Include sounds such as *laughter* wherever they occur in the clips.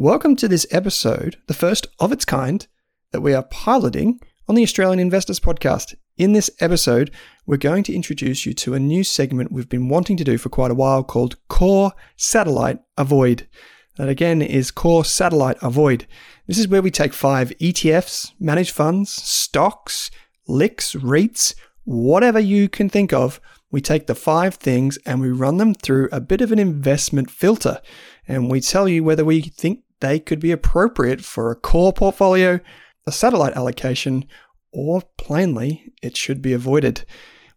Welcome to this episode, the first of its kind that we are piloting on the Australian Investors Podcast. In this episode, we're going to introduce you to a new segment we've been wanting to do for quite a while called Core Satellite Avoid. That again is Core Satellite Avoid. This is where we take five ETFs, managed funds, stocks, LICs, REITs, whatever you can think of. We take the five things and we run them through a bit of an investment filter. And we tell you whether we think they could be appropriate for a core portfolio, a satellite allocation, or plainly, it should be avoided.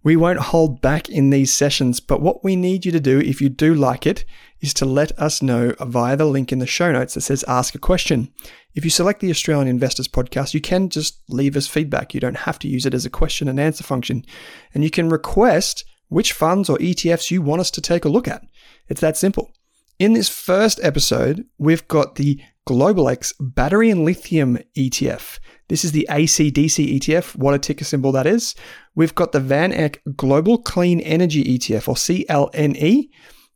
We won't hold back in these sessions, but what we need you to do if you do like it is to let us know via the link in the show notes that says ask a question. If you select the Australian Investors podcast, you can just leave us feedback. You don't have to use it as a question and answer function. And you can request which funds or ETFs you want us to take a look at. It's that simple. In this first episode, we've got the Global X Battery and Lithium ETF. This is the ACDC ETF, what a ticker symbol that is. We've got the VanEck Global Clean Energy ETF, or CLNE,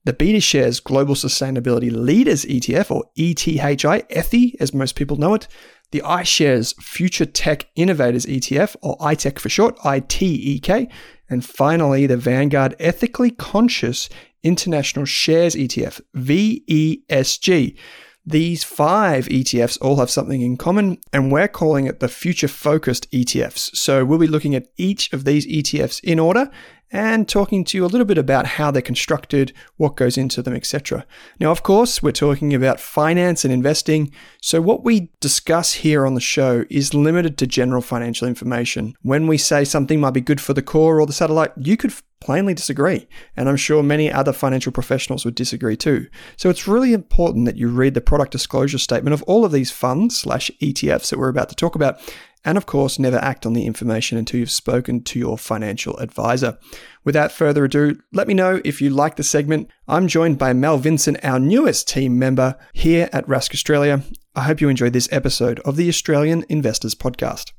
the BetaShares Global Sustainability Leaders ETF, or ETHI, ETHI, as most people know it, the iShares Future Tech Innovators ETF, or ITEC for short, ITEK, and finally the Vanguard Ethically Conscious International Shares ETF, VESG. These five ETFs all have something in common, and we're calling it the future focused ETFs. So we'll be looking at each of these ETFs in order and talking to you a little bit about how they're constructed, what goes into them, etc. Now, of course, we're talking about finance and investing, so what we discuss here on the show is limited to general financial information. When we say something might be good for the core or the satellite, you could plainly disagree, and I'm sure many other financial professionals would disagree too. So it's really important that you read the product disclosure statement of all of these funds slash ETFs that we're about to talk about and of course, never act on the information until you've spoken to your financial advisor. Without further ado, let me know if you like the segment. I'm joined by Mel Vincent, our newest team member here at Rask Australia. I hope you enjoyed this episode of the Australian Investors Podcast.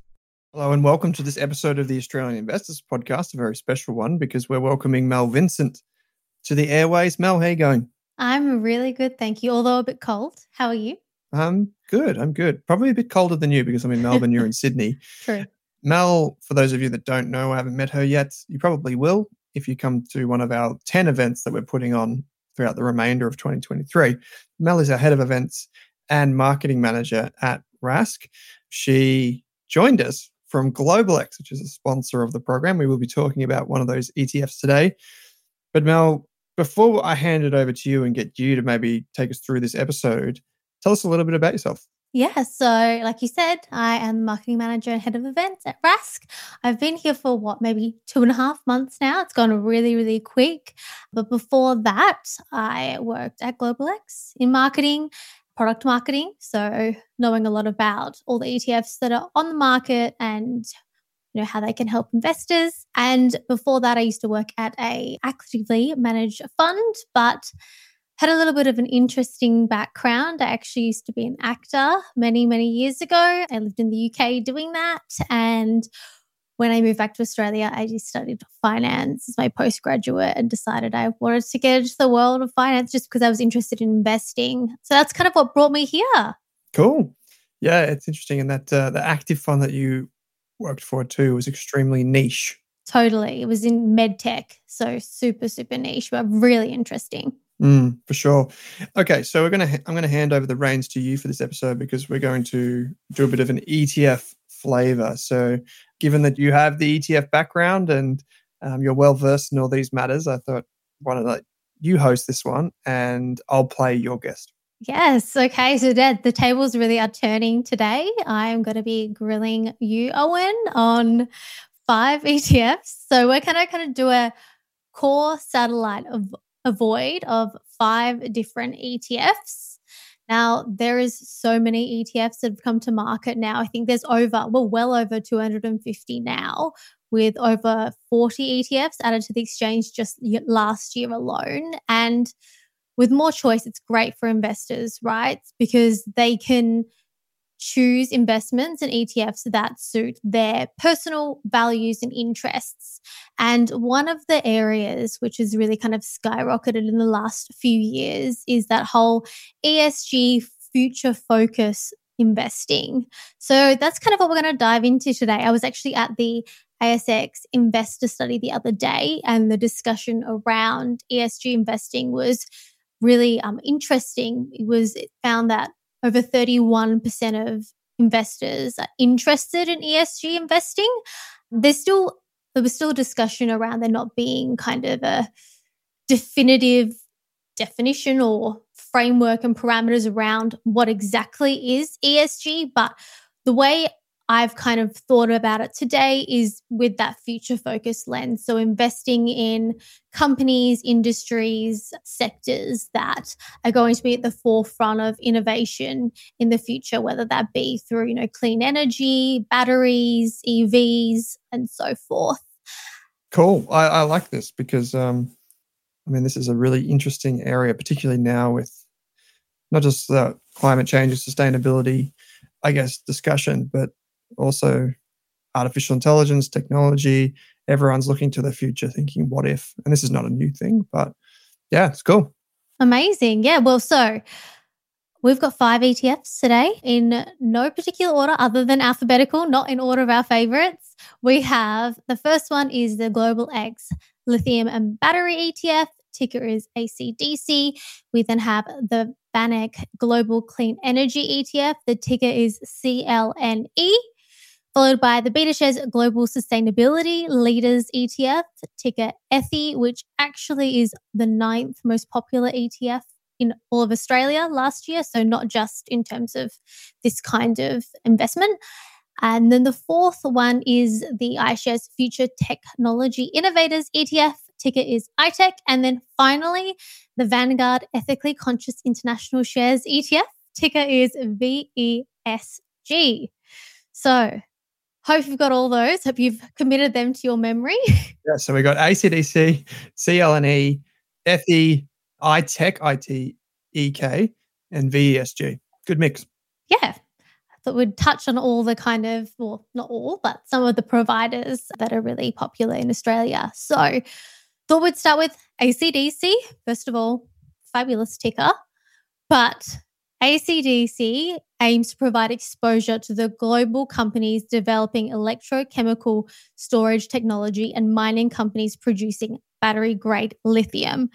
Hello and welcome to this episode of the Australian Investors Podcast, a very special one because we're welcoming Mel Vincent to the airways. Mel, how are you going? I'm really good, thank you. Although a bit cold. How are you? I'm good. I'm good. Probably a bit colder than you because I'm in Melbourne. you're in *laughs* Sydney. True. Mel, for those of you that don't know, I haven't met her yet. You probably will if you come to one of our 10 events that we're putting on throughout the remainder of 2023. Mel is our head of events and marketing manager at Rask. She joined us from GlobalX, which is a sponsor of the program. We will be talking about one of those ETFs today. But Mel, before I hand it over to you and get you to maybe take us through this episode, Tell us a little bit about yourself. Yeah, so like you said, I am the marketing manager and head of events at Rask. I've been here for what, maybe two and a half months now. It's gone really, really quick. But before that, I worked at GlobalX in marketing, product marketing. So knowing a lot about all the ETFs that are on the market and you know how they can help investors. And before that, I used to work at a actively managed fund, but had a little bit of an interesting background. I actually used to be an actor many, many years ago. I lived in the UK doing that. And when I moved back to Australia, I just studied finance as my postgraduate and decided I wanted to get into the world of finance just because I was interested in investing. So that's kind of what brought me here. Cool. Yeah, it's interesting. And that uh, the active fund that you worked for too was extremely niche. Totally. It was in medtech. So super, super niche, but really interesting. Mm, for sure. Okay, so we're gonna I'm gonna hand over the reins to you for this episode because we're going to do a bit of an ETF flavor. So, given that you have the ETF background and um, you're well versed in all these matters, I thought why don't you host this one and I'll play your guest. Yes. Okay. So Dad, the tables really are turning today. I'm going to be grilling you, Owen, on five ETFs. So we're going to kind of do a core satellite of avoid of five different ETFs. Now, there is so many ETFs that have come to market now. I think there's over, well, well over 250 now, with over 40 ETFs added to the exchange just last year alone. And with more choice, it's great for investors, right? Because they can choose investments and ETFs that suit their personal values and interests. And one of the areas which has really kind of skyrocketed in the last few years is that whole ESG future focus investing. So that's kind of what we're going to dive into today. I was actually at the ASX investor study the other day, and the discussion around ESG investing was really um, interesting it was it found that over 31% of investors are interested in ESG investing. There's still there was still discussion around there not being kind of a definitive definition or framework and parameters around what exactly is ESG, but the way I've kind of thought about it today is with that future focused lens. So, investing in companies, industries, sectors that are going to be at the forefront of innovation in the future, whether that be through, you know, clean energy, batteries, EVs, and so forth. Cool. I, I like this because, um, I mean, this is a really interesting area, particularly now with not just the climate change and sustainability, I guess, discussion, but also artificial intelligence, technology. Everyone's looking to the future thinking, what if? And this is not a new thing, but yeah, it's cool. Amazing. Yeah. Well, so we've got five ETFs today in no particular order other than alphabetical, not in order of our favorites. We have the first one is the Global X Lithium and Battery ETF. Ticker is ACDC. We then have the VanEck Global Clean Energy ETF. The ticker is CLNE followed by the BetaShares Global Sustainability Leaders ETF, ticker ETHI, which actually is the ninth most popular ETF in all of Australia last year. So, not just in terms of this kind of investment. And then the fourth one is the iShares Future Technology Innovators ETF, ticker is iTech. And then finally, the Vanguard Ethically Conscious International Shares ETF, ticker is VESG. So, Hope you've got all those. Hope you've committed them to your memory. *laughs* yeah, so we got ACDC, CLNE, ETHI, iTech, ITEK, and VESG. Good mix. Yeah. I thought we'd touch on all the kind of, well, not all, but some of the providers that are really popular in Australia. So thought we'd start with ACDC. First of all, fabulous ticker. But ACDC aims to provide exposure to the global companies developing electrochemical storage technology and mining companies producing battery grade lithium.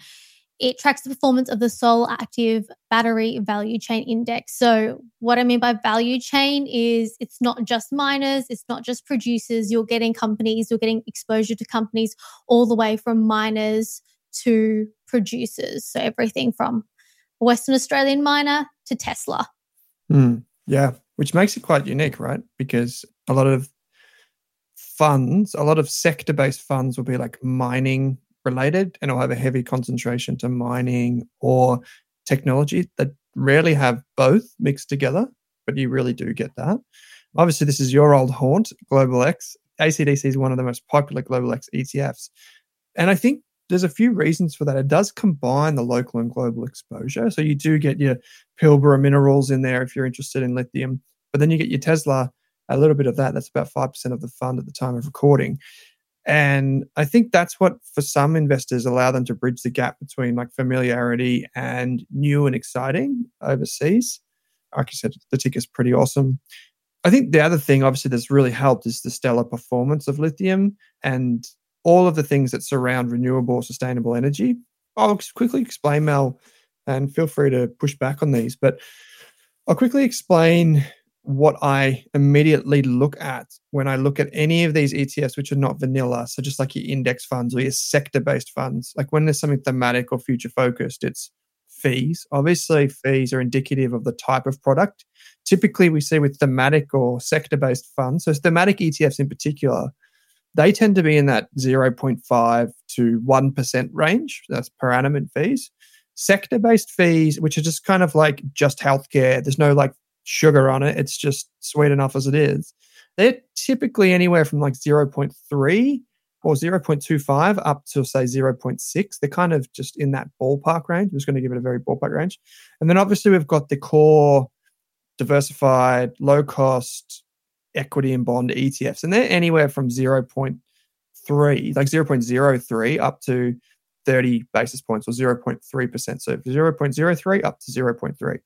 It tracks the performance of the Solactive Battery Value Chain Index. So, what I mean by value chain is it's not just miners, it's not just producers. You're getting companies, you're getting exposure to companies all the way from miners to producers. So, everything from Western Australian miner to Tesla. Mm, yeah, which makes it quite unique, right? Because a lot of funds, a lot of sector based funds will be like mining related and it'll have a heavy concentration to mining or technology that rarely have both mixed together, but you really do get that. Obviously, this is your old haunt, Global X. ACDC is one of the most popular Global X ETFs. And I think there's a few reasons for that. It does combine the local and global exposure. So you do get your Pilbara minerals in there if you're interested in lithium, but then you get your Tesla, a little bit of that. That's about 5% of the fund at the time of recording. And I think that's what, for some investors, allow them to bridge the gap between like familiarity and new and exciting overseas. Like you said, the ticker's pretty awesome. I think the other thing, obviously, that's really helped is the stellar performance of lithium and all of the things that surround renewable, sustainable energy. I'll quickly explain, Mel, and feel free to push back on these, but I'll quickly explain what I immediately look at when I look at any of these ETFs, which are not vanilla. So, just like your index funds or your sector based funds, like when there's something thematic or future focused, it's fees. Obviously, fees are indicative of the type of product. Typically, we see with thematic or sector based funds, so thematic ETFs in particular, they tend to be in that 0.5 to 1% range. That's per annum in fees. Sector based fees, which are just kind of like just healthcare, there's no like sugar on it. It's just sweet enough as it is. They're typically anywhere from like 0.3 or 0.25 up to say 0.6. They're kind of just in that ballpark range. I'm just going to give it a very ballpark range. And then obviously we've got the core diversified, low cost equity and bond ETFs. And they're anywhere from 0.3, like 0.03 up to 30 basis points or 0.3%. So 0.03 up to 0.3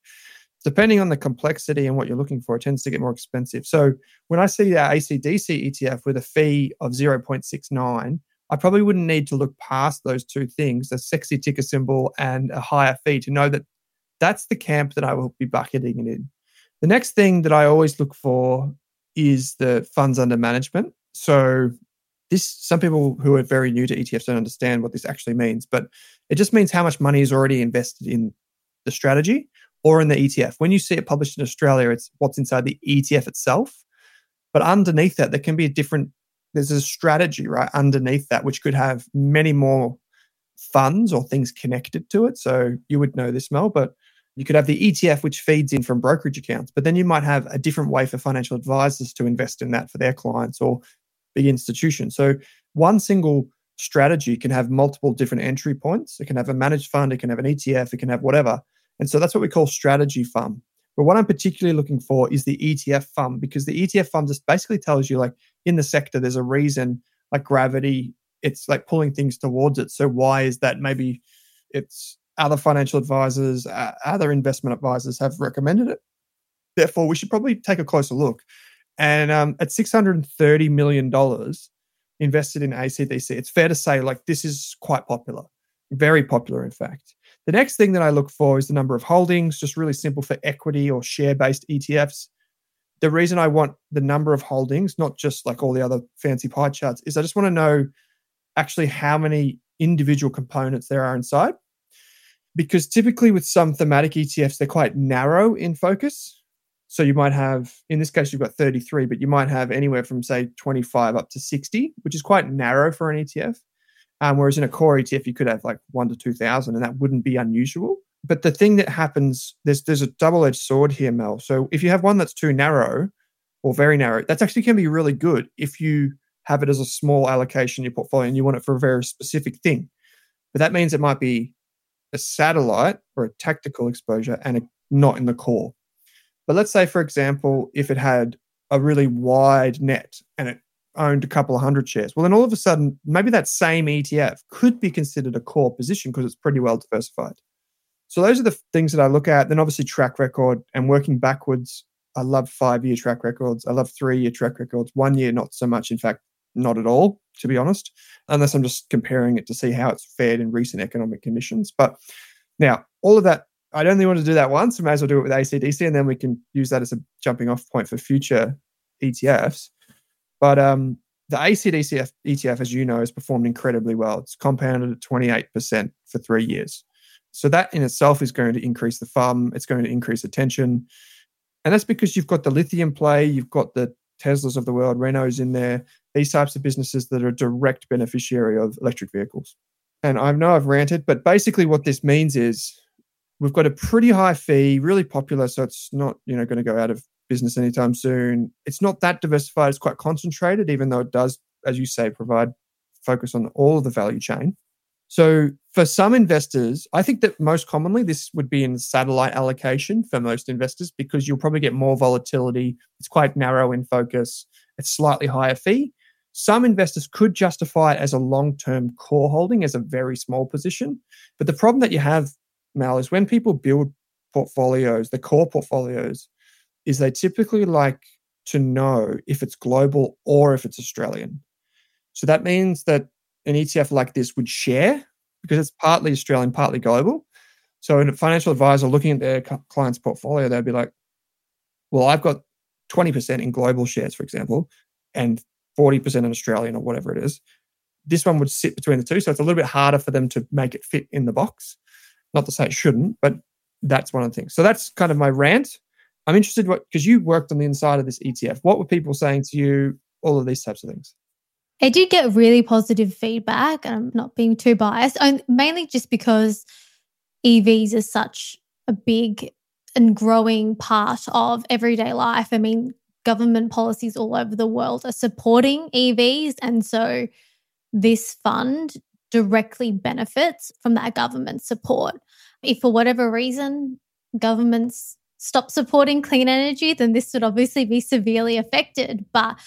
depending on the complexity and what you're looking for, it tends to get more expensive. So when I see that ACDC ETF with a fee of 0.69, I probably wouldn't need to look past those two things, a sexy ticker symbol and a higher fee to know that that's the camp that I will be bucketing it in. The next thing that I always look for is the funds under management. So this some people who are very new to ETFs don't understand what this actually means, but it just means how much money is already invested in the strategy or in the ETF. When you see it published in Australia, it's what's inside the ETF itself. But underneath that, there can be a different, there's a strategy, right? Underneath that, which could have many more funds or things connected to it. So you would know this, Mel, but you could have the ETF, which feeds in from brokerage accounts, but then you might have a different way for financial advisors to invest in that for their clients or big institutions. So one single strategy can have multiple different entry points. It can have a managed fund, it can have an ETF, it can have whatever. And so that's what we call strategy fund. But what I'm particularly looking for is the ETF fund because the ETF fund just basically tells you, like, in the sector, there's a reason, like gravity, it's like pulling things towards it. So why is that? Maybe it's other financial advisors, uh, other investment advisors have recommended it. Therefore, we should probably take a closer look. And um, at $630 million invested in ACDC, it's fair to say, like, this is quite popular, very popular, in fact. The next thing that I look for is the number of holdings, just really simple for equity or share based ETFs. The reason I want the number of holdings, not just like all the other fancy pie charts, is I just want to know actually how many individual components there are inside. Because typically with some thematic ETFs, they're quite narrow in focus. So you might have, in this case, you've got 33, but you might have anywhere from, say, 25 up to 60, which is quite narrow for an ETF. Um, whereas in a core ETF, you could have like one to 2,000 and that wouldn't be unusual. But the thing that happens, there's, there's a double edged sword here, Mel. So if you have one that's too narrow or very narrow, that's actually can be really good if you have it as a small allocation in your portfolio and you want it for a very specific thing. But that means it might be a satellite or a tactical exposure and a, not in the core. But let's say, for example, if it had a really wide net and it owned a couple of hundred shares. Well, then all of a sudden, maybe that same ETF could be considered a core position because it's pretty well diversified. So those are the things that I look at. Then obviously track record and working backwards. I love five year track records. I love three year track records. One year, not so much. In fact, not at all, to be honest, unless I'm just comparing it to see how it's fared in recent economic conditions. But now, all of that, I'd only want to do that once. I may as well do it with ACDC, and then we can use that as a jumping off point for future ETFs. But um, the ACDC ETF, as you know, has performed incredibly well. It's compounded at 28% for three years. So that in itself is going to increase the FUM. It's going to increase attention. And that's because you've got the lithium play, you've got the Teslas of the world, Renault's in there, these types of businesses that are direct beneficiary of electric vehicles. And I know I've ranted, but basically what this means is we've got a pretty high fee, really popular, so it's not, you know, going to go out of business anytime soon. It's not that diversified, it's quite concentrated, even though it does, as you say, provide focus on all of the value chain. So for some investors, I think that most commonly this would be in satellite allocation for most investors because you'll probably get more volatility. It's quite narrow in focus. It's slightly higher fee. Some investors could justify it as a long-term core holding as a very small position. But the problem that you have, Mal, is when people build portfolios, the core portfolios, is they typically like to know if it's global or if it's Australian. So that means that an ETF like this would share because it's partly Australian, partly global. So, in a financial advisor looking at their client's portfolio, they'd be like, well, I've got 20% in global shares, for example, and 40% in Australian or whatever it is. This one would sit between the two. So, it's a little bit harder for them to make it fit in the box. Not to say it shouldn't, but that's one of the things. So, that's kind of my rant. I'm interested what because you worked on the inside of this ETF. What were people saying to you? All of these types of things. I did get really positive feedback, I'm not being too biased, mainly just because EVs are such a big and growing part of everyday life. I mean, government policies all over the world are supporting EVs. And so this fund directly benefits from that government support. If for whatever reason governments stop supporting clean energy, then this would obviously be severely affected. But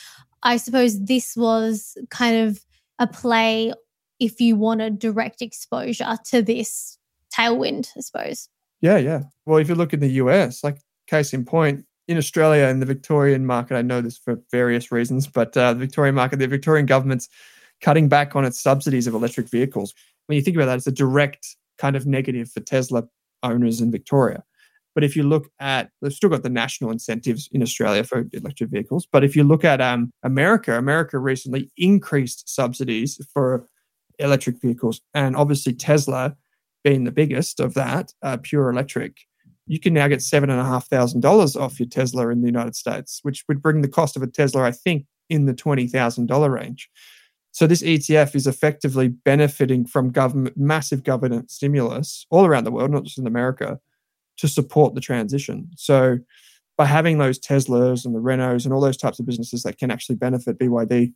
I suppose this was kind of a play if you wanted direct exposure to this tailwind, I suppose. Yeah, yeah. Well, if you look in the US, like case in point, in Australia and the Victorian market, I know this for various reasons, but uh, the Victorian market, the Victorian government's cutting back on its subsidies of electric vehicles. When you think about that, it's a direct kind of negative for Tesla owners in Victoria. But if you look at, they've still got the national incentives in Australia for electric vehicles. But if you look at um, America, America recently increased subsidies for electric vehicles. And obviously, Tesla being the biggest of that, uh, pure electric, you can now get $7,500 off your Tesla in the United States, which would bring the cost of a Tesla, I think, in the $20,000 range. So this ETF is effectively benefiting from government, massive government stimulus all around the world, not just in America, to support the transition. So by having those Teslas and the Renaults and all those types of businesses that can actually benefit BYD,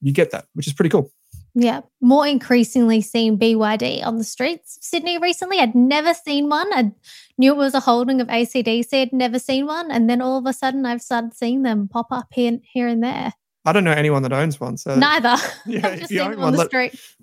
you get that, which is pretty cool. Yeah, more increasingly seeing BYD on the streets of Sydney recently. I'd never seen one. I knew it was a holding of ACDC. I'd never seen one, and then all of a sudden, I've started seeing them pop up here, here and there. I don't know anyone that owns one, so neither. *laughs* *laughs* Yeah, if you own one, let,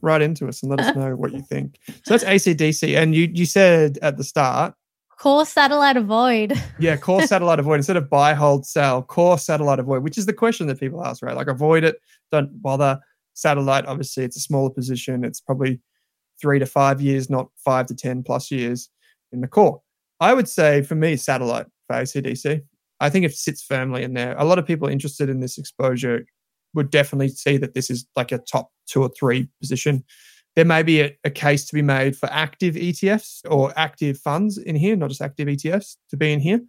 write into us and let us *laughs* know what you think. So that's ACDC, and you you said at the start Core satellite avoid. yeah, core satellite avoid. Instead of buy, hold, sell, core satellite avoid, which is the question that people ask, right? Like avoid it, don't bother. Satellite, obviously, it's a smaller position. It's probably three to five years, not five to 10 plus years in the core. I would say for me, satellite for ACDC. I think it sits firmly in there. A lot of people interested in this exposure would definitely see that this is like a top two or three position there may be a, a, case to be made for active ETFs or active funds in here, not just active ETFs to be in here.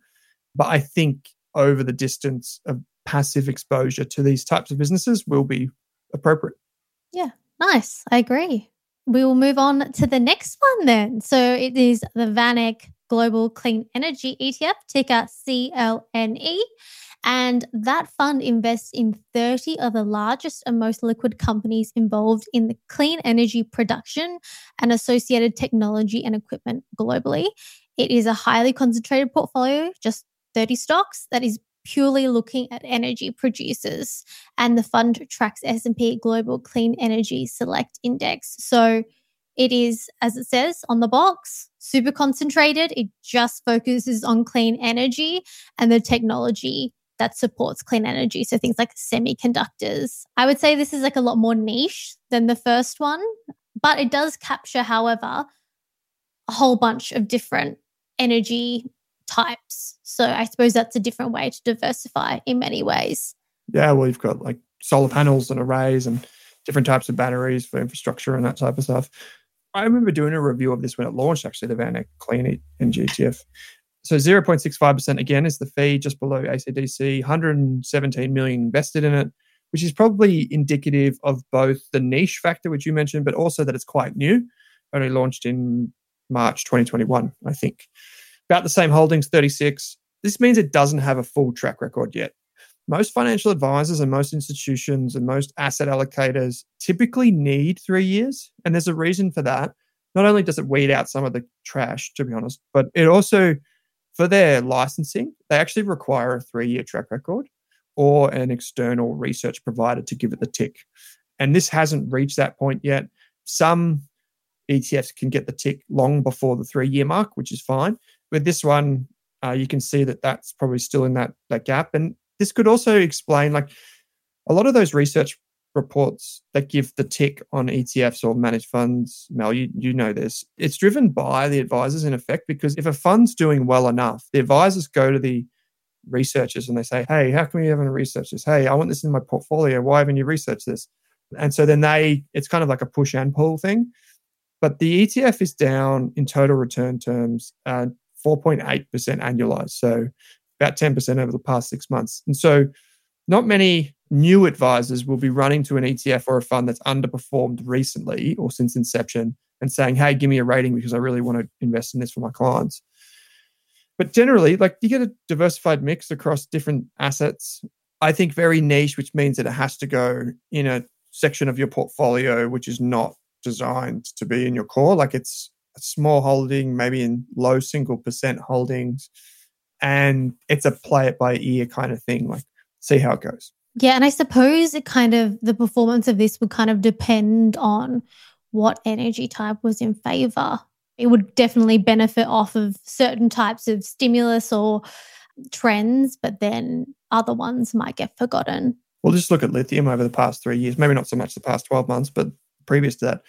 But I think over the distance of passive exposure to these types of businesses will be appropriate. Yeah, nice. I agree. We will move on to the next one then. So it is the VanEck Global Clean Energy ETF, ticker CLNE. And that fund invests in 30 of the largest and most liquid companies involved in the clean energy production and associated technology and equipment globally. It is a highly concentrated portfolio, just 30 stocks, that is purely looking at energy producers and the fund tracks S&P Global Clean Energy Select Index. So it is as it says on the box, super concentrated. It just focuses on clean energy and the technology that supports clean energy. So things like semiconductors. I would say this is like a lot more niche than the first one, but it does capture, however, a whole bunch of different energy types. So I suppose that's a different way to diversify in many ways. Yeah, well, you've got like solar panels and arrays and different types of batteries for infrastructure and that type of stuff. I remember doing a review of this when it launched, actually, the VanEck Clean Energy ETF. So 0.65% again is the fee just below ACDC, 117 million invested in it, which is probably indicative of both the niche factor, which you mentioned, but also that it's quite new, only launched in March 2021, I think. About the same holdings, 36. This means it doesn't have a full track record yet. most financial advisors and most institutions and most asset allocators typically need three years. And there's a reason for that. Not only does it weed out some of the trash, to be honest, but it also, for their licensing, they actually require a three year track record or an external research provider to give it the tick. And this hasn't reached that point yet. Some ETFs can get the tick long before the three year mark, which is fine. With this one, uh, you can see that that's probably still in that that gap. And this could also explain like a lot of those research reports that give the tick on ETFs or managed funds, Mel, you, you know this. It's driven by the advisors in effect because if a fund's doing well enough, the advisors go to the researchers and they say, Hey, how come you haven't researched this? Hey, I want this in my portfolio. Why haven't you researched this? And so then they, it's kind of like a push and pull thing. But the ETF is down in total return terms, uh, 4.8% annualized. So about 10% over the past six months. And so not many new advisors will be running to an ETF or a fund that's underperformed recently or since inception and saying, hey, give me a rating because I really want to invest in this for my clients. But generally, like you get a diversified mix across different assets. I think very niche, which means that it has to go in a section of your portfolio which is not designed to be in your core. Like it's small holding, maybe in low single percent holdings, and it's a play it by ear kind of thing. Like see how it goes. Yeah, and I suppose it kind of the performance of this would kind of depend on what energy type was in favor. It would definitely benefit off of certain types of stimulus or trends, but then other ones might get forgotten. We'll just look at lithium over the past three years, maybe not so much the past 12 months, but previous to that,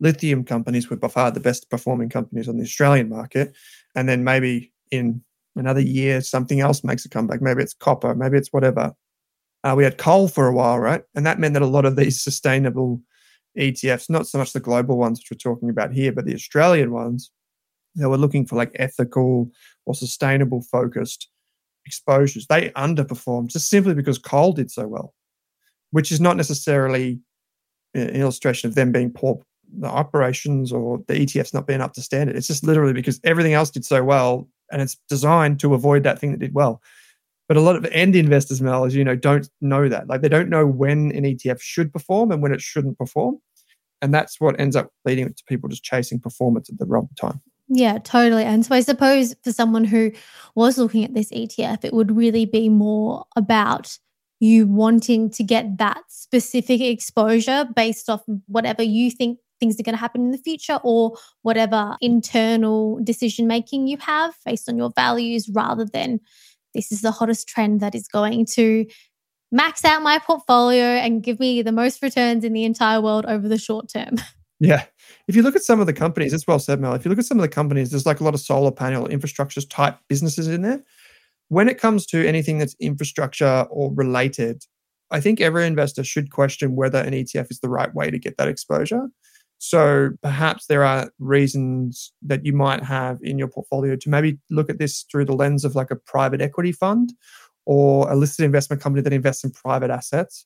lithium companies were by far the best performing companies on the Australian market. And then maybe in another year, something else makes a comeback. Maybe it's copper, maybe it's whatever. Uh, we had coal for a while, right? And that meant that a lot of these sustainable ETFs, not so much the global ones which we're talking about here, but the Australian ones, they were looking for like ethical or sustainable focused exposures. They underperformed just simply because coal did so well, which is not necessarily an illustration of them being poor the operations or the ETFs not being up to standard. It's just literally because everything else did so well and it's designed to avoid that thing that did well. But a lot of end investors, Mel, as you know, don't know that. Like they don't know when an ETF should perform and when it shouldn't perform. And that's what ends up leading to people just chasing performance at the wrong time. Yeah, totally. And so I suppose for someone who was looking at this ETF, it would really be more about you wanting to get that specific exposure based off whatever you think things are going to happen in the future or whatever internal decision making you have based on your values rather than this is the hottest trend that is going to max out my portfolio and give me the most returns in the entire world over the short term. *laughs* Yeah. If you look at some of the companies, as well said, Mel, if you look at some of the companies, there's like a lot of solar panel infrastructures type businesses in there. When it comes to anything that's infrastructure or related, I think every investor should question whether an ETF is the right way to get that exposure. So perhaps there are reasons that you might have in your portfolio to maybe look at this through the lens of like a private equity fund or a listed investment company that invests in private assets,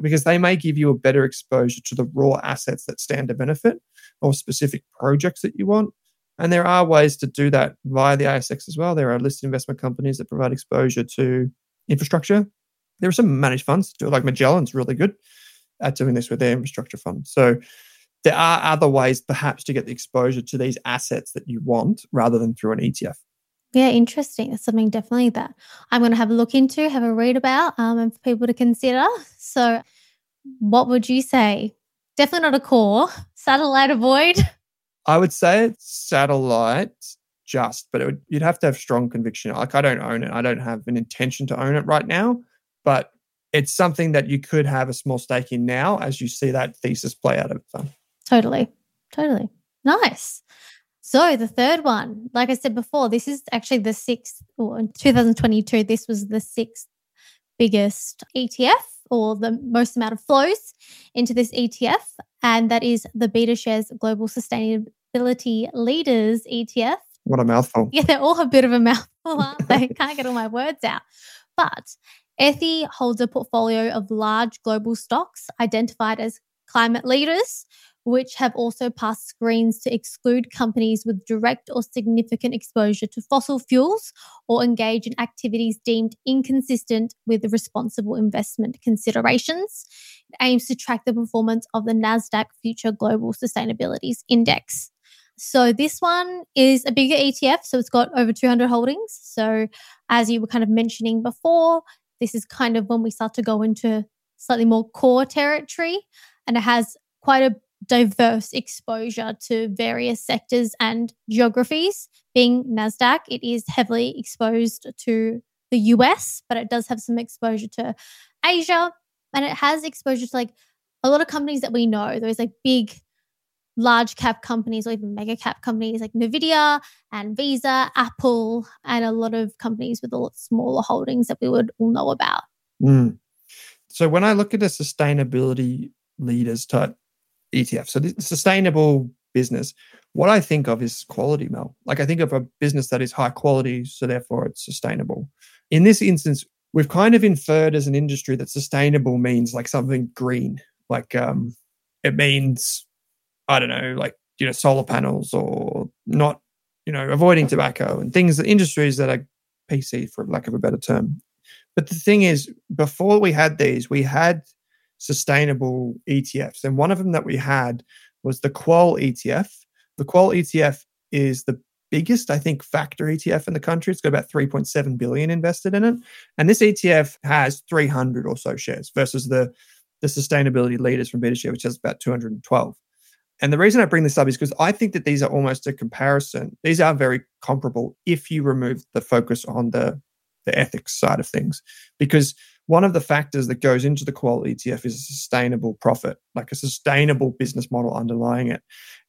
because they may give you a better exposure to the raw assets that stand to benefit or specific projects that you want. And there are ways to do that via the ASX as well. There are listed investment companies that provide exposure to infrastructure. There are some managed funds, like Magellan's really good at doing this with their infrastructure fund. So there are other ways perhaps to get the exposure to these assets that you want rather than through an ETF. Yeah, interesting. That's something definitely that I'm going to have a look into, have a read about, um, and for people to consider. So, what would you say? Definitely not a core. Satellite avoid. I would say it's satellite just, but would, you'd have to have strong conviction. Like I don't own it. I don't have an intention to own it right now, but it's something that you could have a small stake in now as you see that thesis play out over time. Totally. Totally. Nice. So the third one, like I said before, this is actually the sixth, or in 2022, this was the sixth biggest ETF or the most amount of flows into this ETF. And that is the BetaShares Global Sustainability Leaders ETF. What a mouthful. Yeah, they're all a bit of a mouthful, aren't they? *laughs* Can't get all my words out. But ETHI holds a portfolio of large global stocks identified as climate leaders which have also passed screens to exclude companies with direct or significant exposure to fossil fuels or engage in activities deemed inconsistent with responsible investment considerations. It aims to track the performance of the NASDAQ Future Global Sustainabilities Index. So this one is a bigger ETF, so it's got over 200 holdings. So as you were kind of mentioning before, this is kind of when we start to go into slightly more core territory and it has quite a diverse exposure to various sectors and geographies. Being NASDAQ, it is heavily exposed to the US, but it does have some exposure to Asia and it has exposure to like a lot of companies that we know. There's like big large cap companies or even mega cap companies like Nvidia and Visa, Apple, and a lot of companies with a lot smaller holdings that we would all know about. Mm. So when I look at a sustainability leaders type ETF, so sustainable business, what I think of is quality, Mel. Like I think of a business that is high quality, so therefore it's sustainable. In this instance, we've kind of inferred as an industry that sustainable means like something green, like um, it means I don't know, like, you know, solar panels or not, you know, avoiding tobacco and things, that industries that are PC, for lack of a better term. But the thing is, before we had these, we had sustainable ETFs. And one of them that we had was the Qual ETF. The Qual ETF is the biggest, I think, factor ETF in the country. It's got about 3.7 billion invested in it. And this ETF has 300 or so shares versus the, the sustainability leaders from BetaShare, which has about 212. And the reason I bring this up is because I think that these are almost a comparison. These are very comparable if you remove the focus on the, the ethics side of things. Because one of the factors that goes into the Qual ETF is a sustainable profit, like a sustainable business model underlying it.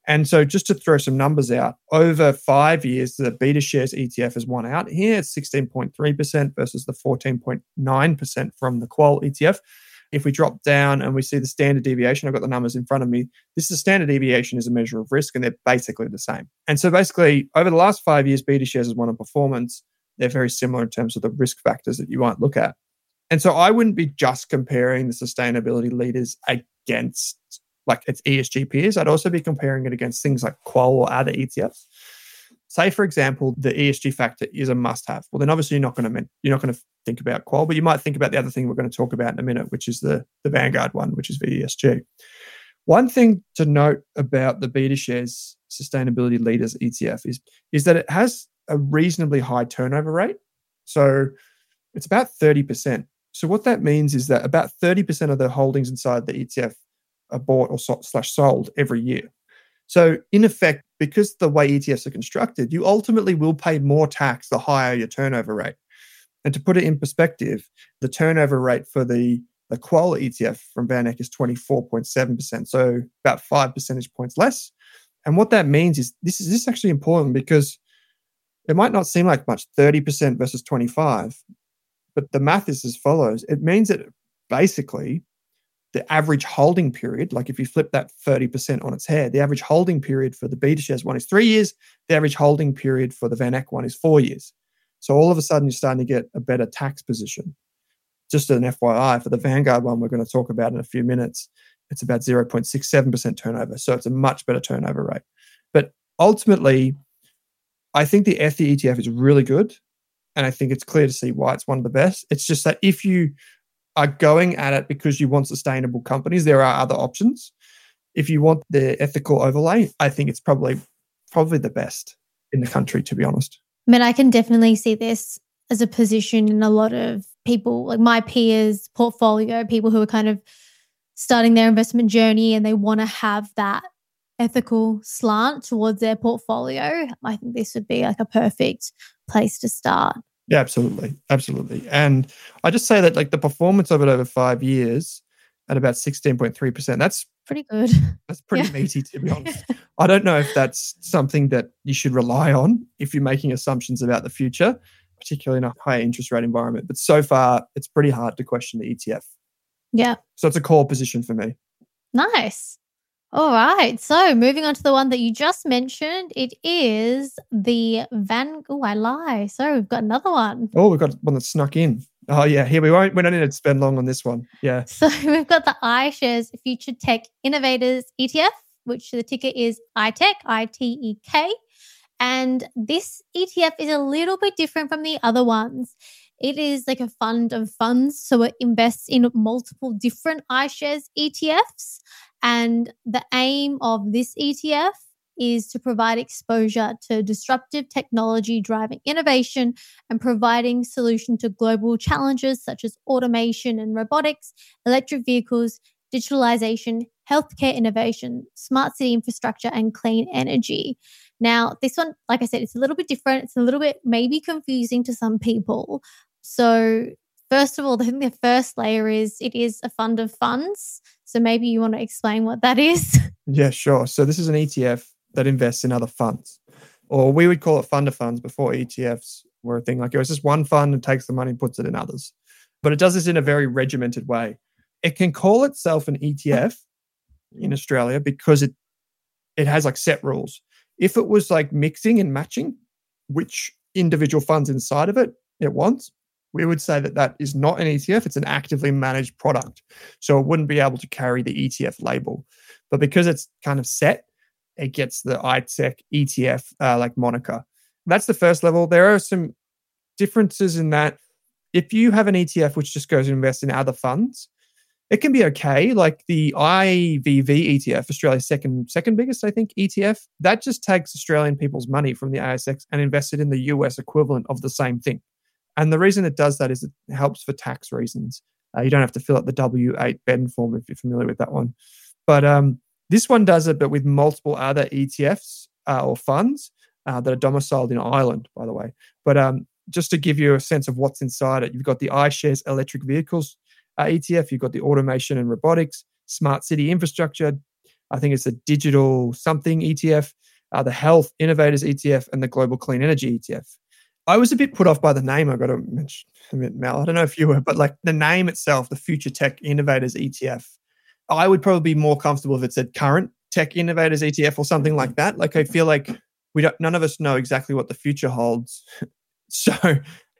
And so, just to throw some numbers out, over five years, the BetaShares ETF has won out here. It's 16.3% versus the 14.9% from the Qual ETF. If we drop down and we see the standard deviation, I've got the numbers in front of me. This is standard deviation is a measure of risk, and they're basically the same. And so basically, over the last five years, BetaShares has won on performance. They're very similar in terms of the risk factors that you might look at. And so I wouldn't be just comparing the sustainability leaders against like its ESG peers. I'd also be comparing it against things like Qual or other ETFs say for example the esg factor is a must have well then obviously you're not going to you're not going to think about qual but you might think about the other thing we're going to talk about in a minute which is the the vanguard one which is vesg one thing to note about the BetaShares sustainability leaders etf is is that it has a reasonably high turnover rate. So it's about 30% so what that means is that about 30% of the holdings inside the etf are bought or slash sold every year so, in effect, because the way ETFs are constructed, you ultimately will pay more tax the higher your turnover rate. And to put it in perspective, the turnover rate for the, the Qual ETF from VanEck is 24.7%, so about five percentage points less. And what that means is this is this is actually important because it might not seem like much, 30% versus 25, but the math is as follows. It means that basically the average holding period, like if you flip that 30% on its head, the average holding period for the BetaShares one is three years. The average holding period for the VanEck one is four years. So all of a sudden, you're starting to get a better tax position. Just an FYI, for the Vanguard one, we're going to talk about in a few minutes, it's about 0.67% turnover. So it's a much better turnover rate. But ultimately, I think the ETHI ETF is really good. And I think it's clear to see why it's one of the best. It's just that if you are going at it because you want sustainable companies, there are other options. If you want the ethical overlay, I think it's probably probably the best in the country, to be honest. I mean, I can definitely see this as a position in a lot of people, like my peers' portfolio, people who are kind of starting their investment journey and they want to have that ethical slant towards their portfolio. I think this would be like a perfect place to start. Yeah, absolutely. Absolutely. And I just say that like the performance of it over five years at about 16.3%, that's pretty good. That's pretty yeah. meaty, to be *laughs* honest. I don't know if that's something that you should rely on if you're making assumptions about the future, particularly in a high interest rate environment. But so far, it's pretty hard to question the ETF. Yeah. So it's a core position for me. Nice. All right. So moving on to the one that you just mentioned, it is the Van. Oh, I lie. So we've got another one. Oh, we've got one that snuck in. Oh yeah, here we won't. We don't need to spend long on this one. Yeah. So *laughs* we've got the iShares Future Tech Innovators ETF. which the ticker is ITEK, I T E K. And this ETF is a little bit different from the other ones. It is like a fund of funds. So it invests in multiple different iShares ETFs. And the aim of this ETF is to provide exposure to disruptive technology driving innovation and providing solution to global challenges such as automation and robotics, electric vehicles, digitalization, healthcare innovation, smart city infrastructure, and clean energy. Now, this one, like I said, it's a little bit different. It's a little bit maybe confusing to some people. So, first of all, *laughs* I think the first layer is it is a fund of funds. So, maybe you want to explain what that is. *laughs* Yeah, sure. So, this is an ETF that invests in other funds, or we would call it fund of funds before ETFs were a thing. Like it was just one fund and takes the money and puts it in others. But it does this in a very regimented way. It can call itself an ETF in Australia because it it has like set rules. If it was like mixing and matching which individual funds inside of it it wants, we would say that that is not an ETF. It's an actively managed product. So it wouldn't be able to carry the ETF label. But because it's kind of set, it gets the ITEK ETF uh, like moniker. That's the first level. There are some differences in that. If you have an ETF which just goes and invests in other funds, it can be okay. Like the IVV ETF, Australia's second second biggest, I think, ETF, that just takes Australian people's money from the ASX and invests it in the US equivalent of the same thing. And the reason it does that is it helps for tax reasons. Uh, you don't have to fill out the W-8BEN form if you're familiar with that one. But um, this one does it, but with multiple other ETFs uh, or funds uh, that are domiciled in Ireland, by the way. But um, just to give you a sense of what's inside it, you've got the iShares electric vehicles uh, ETF. You've got the automation and robotics, smart city infrastructure. I think it's a digital something ETF, uh, the health innovators ETF, and the global clean energy ETF. I was a bit put off by the name. I got to mention, Mel. I don't know if you were, but like the name itself, the Future Tech Innovators ETF. I would probably be more comfortable if it said Current Tech Innovators ETF or something like that. Like I feel like we don't. None of us know exactly what the future holds. *laughs* so,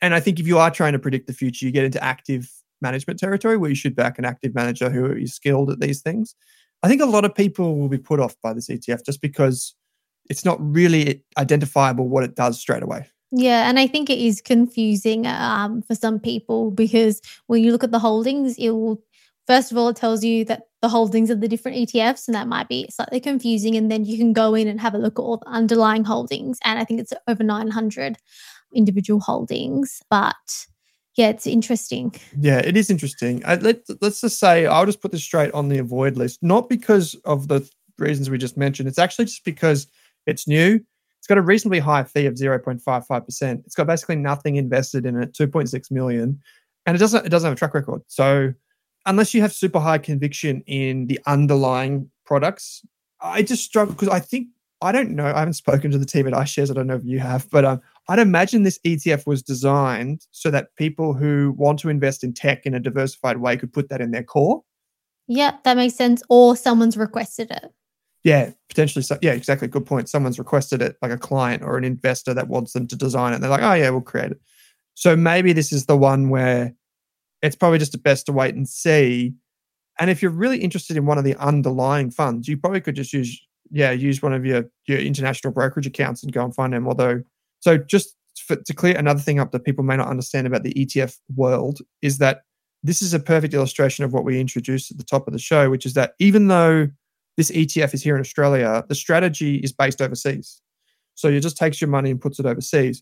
and I think if you are trying to predict the future, you get into active management territory where you should back an active manager who is skilled at these things. I think a lot of people will be put off by this ETF just because it's not really identifiable what it does straight away. Yeah, and I think it is confusing um, for some people because when you look at the holdings, it will first of all it tells you that the holdings of the different ETFs, and that might be slightly confusing. And then you can go in and have a look at all the underlying holdings, and I think it's over nine hundred individual holdings. But yeah, it's interesting. Yeah, it is interesting. Uh, let, let's just say I'll just put this straight on the avoid list, not because of the reasons we just mentioned. It's actually just because it's new. Got a reasonably high fee of 0.55%. It's got basically nothing invested in it, 2.6 million, and it doesn't it doesn't have a track record. So unless you have super high conviction in the underlying products, I just struggle because I think I don't know. I haven't spoken to the team at iShares. I don't know if you have, but um, I'd imagine this ETF was designed so that people who want to invest in tech in a diversified way could put that in their core. Yeah, that makes sense. Or someone's requested it. Yeah, potentially. So, yeah, exactly. Good point. Someone's requested it, like a client or an investor that wants them to design it. They're like, oh, yeah, we'll create it. So maybe this is the one where it's probably just the best to wait and see. And if you're really interested in one of the underlying funds, you probably could just use yeah, use one of your your international brokerage accounts and go and find them. Although, so just for, to clear another thing up that people may not understand about the ETF world is that this is a perfect illustration of what we introduced at the top of the show, which is that even though this ETF is here in Australia, the strategy is based overseas. So it just takes your money and puts it overseas.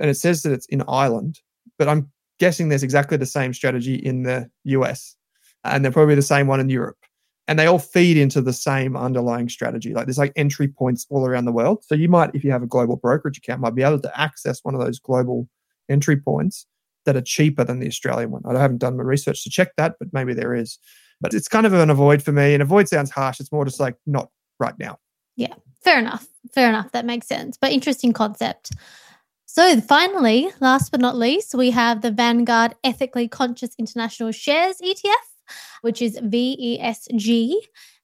And it says that it's in Ireland, but I'm guessing there's exactly the same strategy in the US. And they're probably the same one in Europe and they all feed into the same underlying strategy. Like there's like entry points all around the world. So you might, if you have a global brokerage account, might be able to access one of those global entry points that are cheaper than the Australian one. I haven't done my research to check that, but maybe there is. But it's kind of an avoid for me. And avoid sounds harsh. It's more just like not right now. Yeah, fair enough. Fair enough. That makes sense. But interesting concept. So finally, last but not least, we have the Vanguard Ethically Conscious International Shares ETF which is VESG.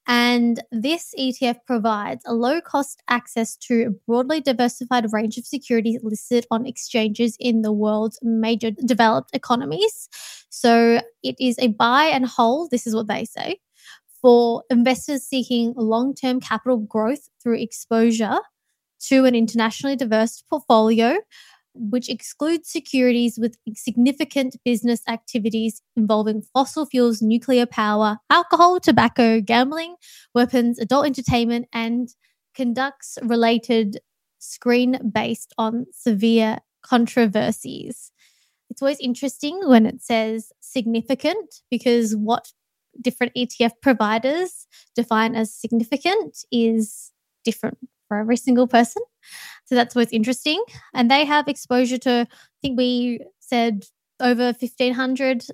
And this ETF provides a low cost access to a broadly diversified range of securities listed on exchanges in the world's major developed economies. So it is a buy and hold, this is what they say, for investors seeking long term capital growth through exposure to an internationally diverse portfolio, which excludes securities with significant business activities involving fossil fuels, nuclear power, alcohol, tobacco, gambling, weapons, adult entertainment, and conducts related screen based on severe controversies. It's always interesting when it says significant because what different ETF providers define as significant is different for every single person. So that's what's interesting. And they have exposure to, I think we said over 1,500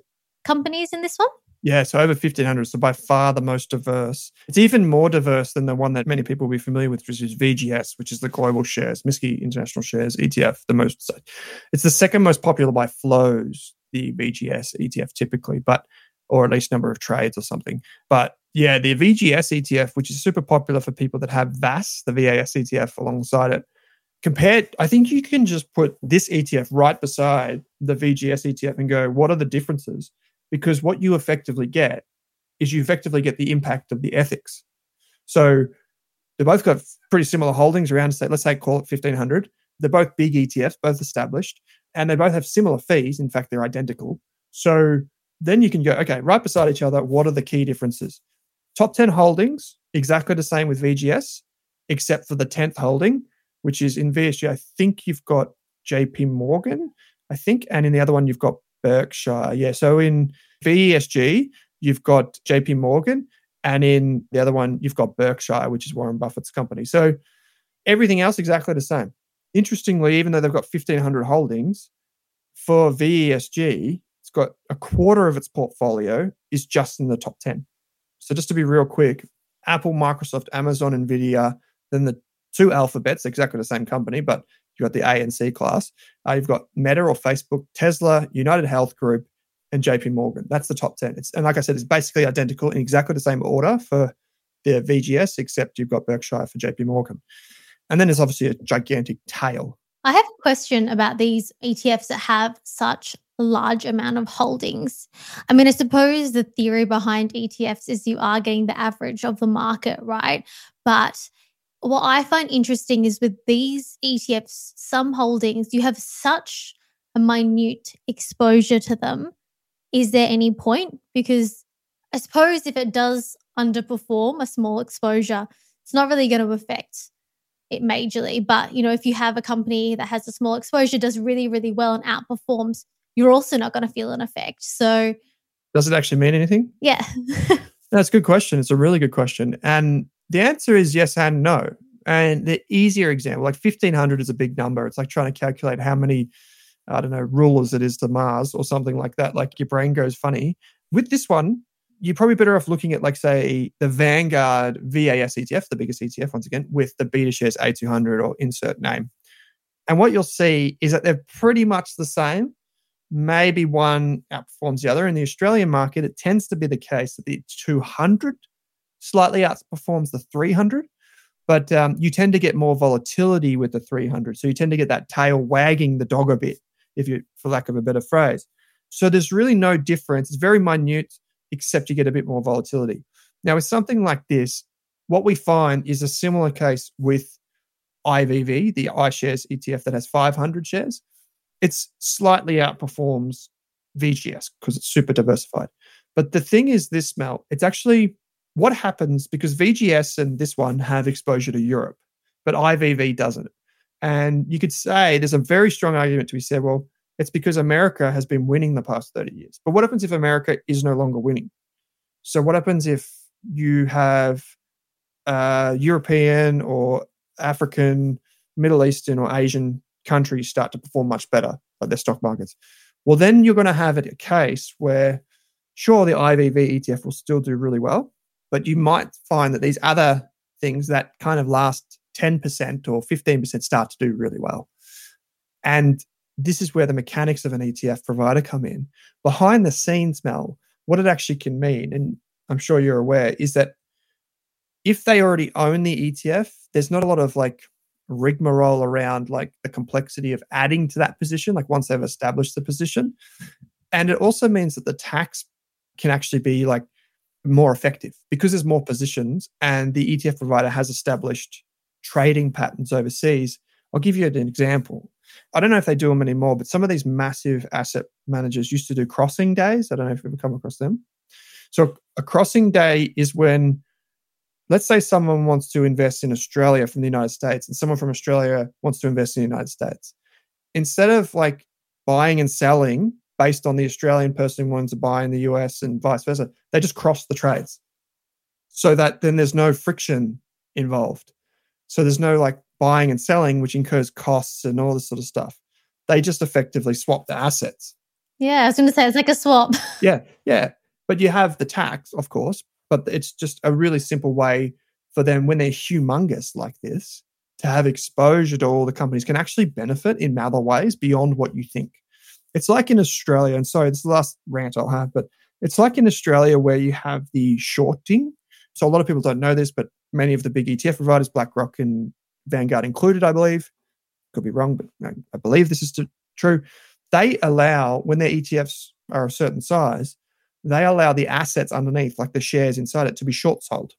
companies in this one. Yeah, so over 1,500. So by far the most diverse. It's even more diverse than the one that many people will be familiar with, which is VGS, which is the global shares, MSCI International Shares ETF. The most, it's the second most popular by flows, the VGS ETF typically, but or at least number of trades or something. But yeah, the VGS ETF, which is super popular for people that have VAS, the VAS ETF alongside it. Compared, I think you can just put this ETF right beside the VGS ETF and go, what are the differences? Because what you effectively get is you effectively get the impact of the ethics. So they both got pretty similar holdings around, say, let's say call it 1500. They're both big ETFs, both established, and they both have similar fees. In fact, they're identical. So then you can go, okay, right beside each other, what are the key differences? Top 10 holdings, exactly the same with VGS, except for the 10th holding, which is in VESG. I think you've got JP Morgan, I think, and in the other one, you've got Berkshire. Yeah. So in VESG, you've got JP Morgan, and in the other one, you've got Berkshire, which is Warren Buffett's company. So everything else exactly the same. Interestingly, even though they've got 1,500 holdings, for VESG, it's got a quarter of its portfolio is just in the top 10. So just to be real quick, Apple, Microsoft, Amazon, Nvidia, then the two alphabets, exactly the same company, but you've got the A and C class. Uh, you've got Meta or Facebook, Tesla, United Health Group, and JP Morgan. That's the top 10. It's, and like I said, it's basically identical in exactly the same order for the VGS, except you've got Berkshire for JP Morgan. And then there's obviously a gigantic tail. I have a question about these ETFs that have such large amount of holdings. I mean, I suppose the theory behind ETFs is you are getting the average of the market, right? But what I find interesting is with these ETFs, some holdings, you have such a minute exposure to them. Is there any point? Because I suppose if it does underperform a small exposure, it's not really going to affect it majorly. But, you know, if you have a company that has a small exposure, does really, really well and outperforms, you're also not going to feel an effect. So, does it actually mean anything? Yeah. *laughs* That's a good question. It's a really good question. And the answer is yes and no. And the easier example, like 1500 is a big number. It's like trying to calculate how many, I don't know, rulers it is to Mars or something like that. Like your brain goes funny. With this one, you're probably better off looking at, like, say, the Vanguard VAS ETF, the biggest ETF, once again, with the BetaShares A200 or insert name. And what you'll see is that they're pretty much the same maybe one outperforms the other. In the Australian market, it tends to be the case that the 200 slightly outperforms the 300, but um, you tend to get more volatility with the 300. So you tend to get that tail wagging the dog a bit, if you, for lack of a better phrase. So there's really no difference. It's very minute, except you get a bit more volatility. Now, with something like this, what we find is a similar case with IVV, the iShares ETF that has 500 shares it's slightly outperforms VGS because it's super diversified. But the thing is, this Mel, it's actually what happens because VGS and this one have exposure to Europe, but IVV doesn't. And you could say there's a very strong argument to be said, well, it's because America has been winning the past 30 years. But what happens if America is no longer winning? So, what happens if you have uh, European or African, Middle Eastern, or Asian countries start to perform much better, like their stock markets, well, then you're going to have a case where, sure, the IVV ETF will still do really well, but you might find that these other things that kind of last 10% or 15% start to do really well. And this is where the mechanics of an ETF provider come in. Behind the scenes, Mel, what it actually can mean, and I'm sure you're aware, is that if they already own the ETF, there's not a lot of like rigmarole around like the complexity of adding to that position, like once they've established the position. And it also means that the tax can actually be like more effective because there's more positions and the ETF provider has established trading patterns overseas. I'll give you an example. I don't know if they do them anymore, but some of these massive asset managers used to do crossing days. I don't know if you've ever come across them. So a crossing day is when, let's say, someone wants to invest in Australia from the United States, and someone from Australia wants to invest in the United States. Instead of like buying and selling based on the Australian person who wants to buy in the US and vice versa, they just cross the trades, so that then there's no friction involved. So there's no like buying and selling, which incurs costs and all this sort of stuff. They just effectively swap the assets. Yeah, I was going to say it's like a swap. yeah, yeah. But you have the tax, of course, but it's just a really simple way for them when they're humongous like this to have exposure to all the companies can actually benefit in other ways beyond what you think. It's like in Australia, and sorry, this is the last rant I'll have, but it's like in Australia where you have the shorting. So a lot of people don't know this, but many of the big ETF providers, BlackRock and Vanguard included, I believe, could be wrong, but I believe this is true. They allow when their ETFs are a certain size, they allow the assets underneath, like the shares inside it, to be short sold.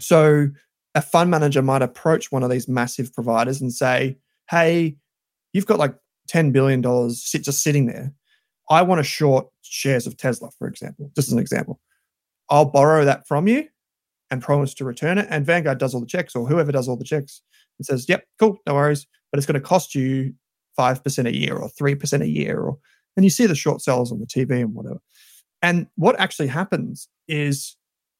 So a fund manager might approach one of these massive providers and say, Hey, you've got like $10 billion just sitting there. I want to short shares of Tesla, for example, just as an example. I'll borrow that from you and promise to return it. And Vanguard does all the checks or whoever does all the checks and says, Yep, cool, no worries. But it's going to cost you 5% a year or 3% a year. Or, and you see the short sellers on the TV and whatever. And what actually happens is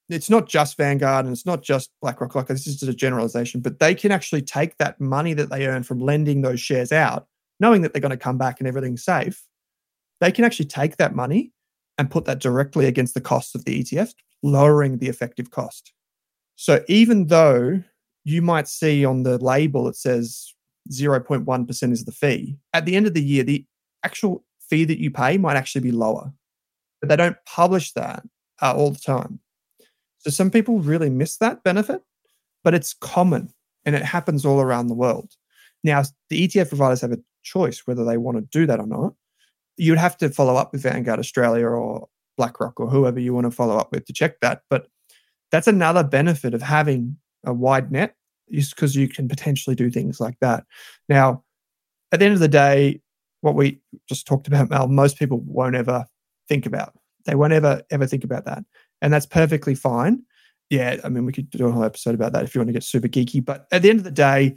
it's not just Vanguard and it's not just BlackRock. Like this is just a generalization, but they can actually take that money that they earn from lending those shares out, knowing that they're going to come back and everything's safe. They can actually take that money and put that directly against the cost of the ETF, lowering the effective cost. So even though you might see on the label it says 0.1% is the fee, at the end of the year, the actual fee that you pay might actually be lower but they don't publish that uh, all the time. So some people really miss that benefit, but it's common and it happens all around the world. Now, the ETF providers have a choice whether they want to do that or not. You'd have to follow up with Vanguard Australia or BlackRock or whoever you want to follow up with to check that. But that's another benefit of having a wide net is because you can potentially do things like that. Now, at the end of the day, what we just talked about, Mel, most people won't ever think about. They won't ever ever think about that, and that's perfectly fine. Yeah, I mean, we could do a whole episode about that if you want to get super geeky. But at the end of the day,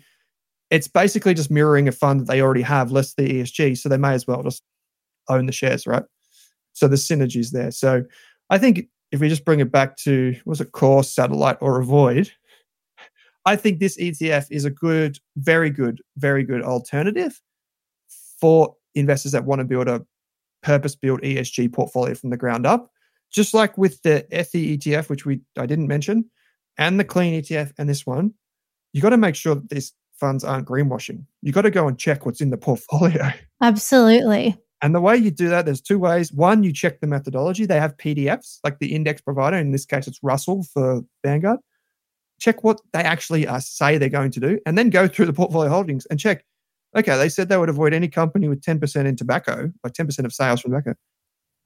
it's basically just mirroring a fund that they already have, less the ESG. So they may as well just own the shares, right? So the synergies there. So I think if we just bring it back to was it core, satellite, or avoid, I think this ETF is a good, very good, very good alternative for investors that want to build a purpose built ESG portfolio from the ground up. Just like with the ETHI ETF, which we I didn't mention, and the clean ETF and this one, you got to make sure that these funds aren't greenwashing. You got to go and check what's in the portfolio. *laughs* Absolutely. And the way you do that, there's two ways. One, you check the methodology. They have PDFs, like the index provider. In this case, it's Russell for Vanguard. Check what they actually uh, say they're going to do, and then go through the portfolio holdings and check Okay, they said they would avoid any company with 10% in tobacco, like 10% of sales from tobacco.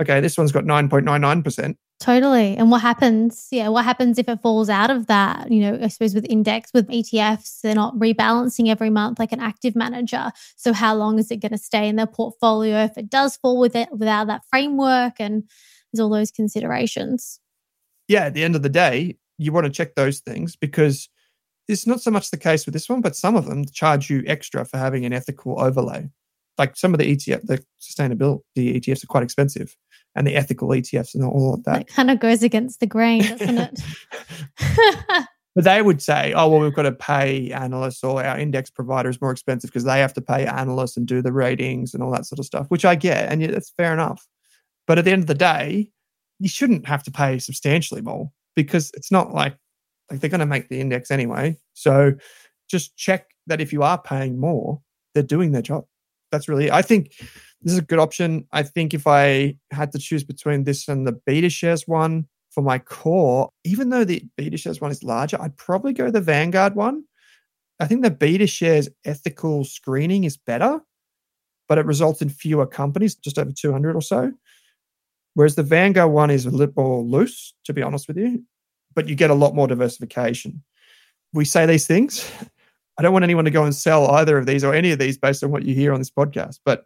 Okay, this one's got 9.99%. Totally. And what happens? Yeah, what happens if it falls out of that? You know, I suppose with index, with ETFs, they're not rebalancing every month like an active manager. So how long is it going to stay in their portfolio if it does fall with it without that framework? And there's all those considerations. Yeah, at the end of the day, you want to check those things because it's not so much the case with this one, but some of them charge you extra for having an ethical overlay. Like some of the ETF, the sustainability ETFs are quite expensive, and the ethical ETFs and all of that. That kind of goes against the grain, doesn't it? *laughs* *laughs* but they would say, oh, well, we've got to pay analysts or our index provider is more expensive because they have to pay analysts and do the ratings and all that sort of stuff, which I get. And yeah, that's fair enough. But at the end of the day, you shouldn't have to pay substantially more because it's not like like they're going to make the index anyway. So just check that if you are paying more, they're doing their job. That's really, I think this is a good option. I think if I had to choose between this and the BetaShares one for my core, even though the BetaShares one is larger, I'd probably go the Vanguard one. I think the BetaShares ethical screening is better, but it results in fewer companies, just over 200 or so. Whereas the Vanguard one is a little more loose, to be honest with you, but you get a lot more diversification. We say these things. I don't want anyone to go and sell either of these or any of these based on what you hear on this podcast, but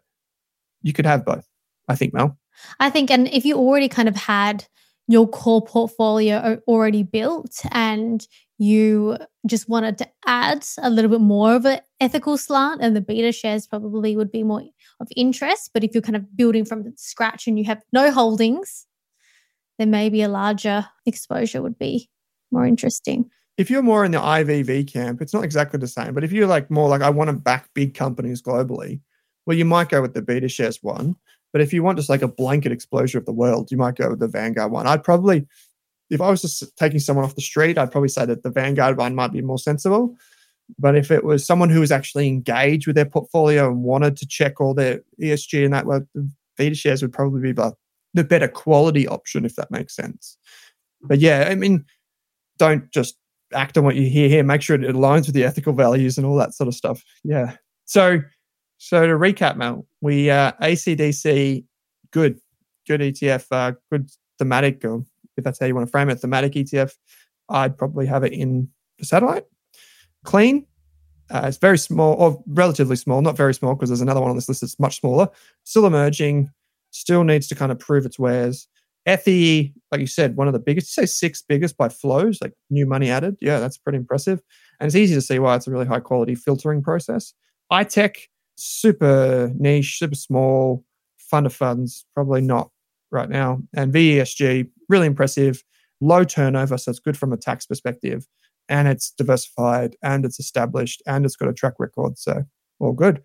you could have both, I think, Mel. I think, and if you already kind of had your core portfolio already built and you just wanted to add a little bit more of an ethical slant and the beta shares probably would be more of interest but if you're kind of building from scratch and you have no holdings then maybe a larger exposure would be more interesting if you're more in the ivv camp it's not exactly the same but if you're like more like i want to back big companies globally well you might go with the beta shares one but if you want just like a blanket exposure of the world you might go with the vanguard one i'd probably if I was just taking someone off the street, I'd probably say that the Vanguard one might be more sensible. But if it was someone who was actually engaged with their portfolio and wanted to check all their ESG and that, well, the BetaShares would probably be the, the better quality option, if that makes sense. But yeah, I mean, don't just act on what you hear here. Make sure it aligns with the ethical values and all that sort of stuff. Yeah. So, so to recap, Mel, we uh, ACDC, good, good ETF, uh, good thematic, or if that's how you want to frame it, thematic ETF, I'd probably have it in the satellite. Clean, uh, it's very small or relatively small, not very small because there's another one on this list that's much smaller. Still emerging, still needs to kind of prove its wares. ETHI, like you said, one of the biggest, say six biggest by flows, like new money added. Yeah, that's pretty impressive. And it's easy to see why it's a really high quality filtering process. ITEK, super niche, super small, fund of funds, probably not right now. And VESG, really impressive, low turnover, so it's good from a tax perspective, and it's diversified and it's established and it's got a track record. So all good.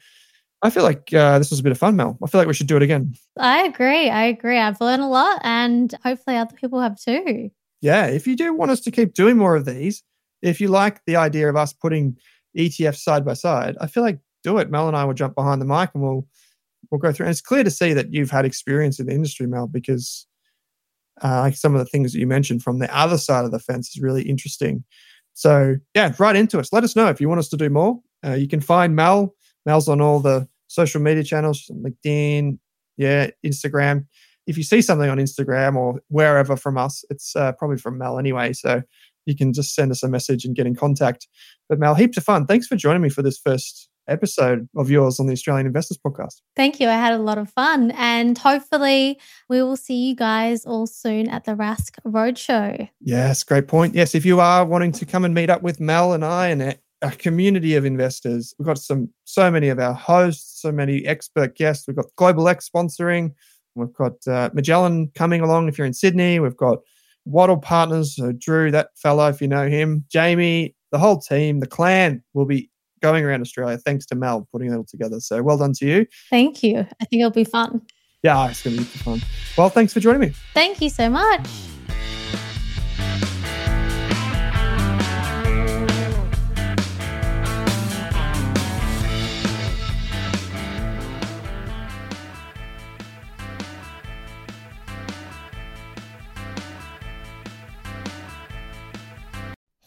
I feel like uh, this was a bit of fun, Mel. I feel like we should do it again. I agree. I agree. I've learned a lot, and hopefully other people have too. Yeah, if you do want us to keep doing more of these, if you like the idea of us putting ETFs side by side, I feel like do it. Mel and I will jump behind the mic and we'll we'll go through. And it's clear to see that you've had experience in the industry, Mel, because uh, like some of the things that you mentioned from the other side of the fence is really interesting. So yeah, right into us. Let us know if you want us to do more. Uh, you can find Mel. Mel's on all the social media channels, LinkedIn, yeah, Instagram. If you see something on Instagram or wherever from us, it's uh, probably from Mel anyway. So you can just send us a message and get in contact. But Mel, heaps of fun. Thanks for joining me for this first episode of yours on the Australian Investors Podcast. Thank you. I had a lot of fun. And hopefully, we will see you guys all soon at the Rask Roadshow. Yes, great point. Yes, if you are wanting to come and meet up with Mel and I and a, community of investors, we've got some so many of our hosts, so many expert guests. We've got Global X sponsoring. We've got uh, Magellan coming along if you're in Sydney. We've got Wattle Partners, so Drew, that fellow, if you know him, Jamie, the whole team, the clan will be going around Australia. Thanks to Mel putting it all together. So well done to you. Thank you. I think it'll be fun. Yeah, it's going to be fun. Well, thanks for joining me. Thank you so much.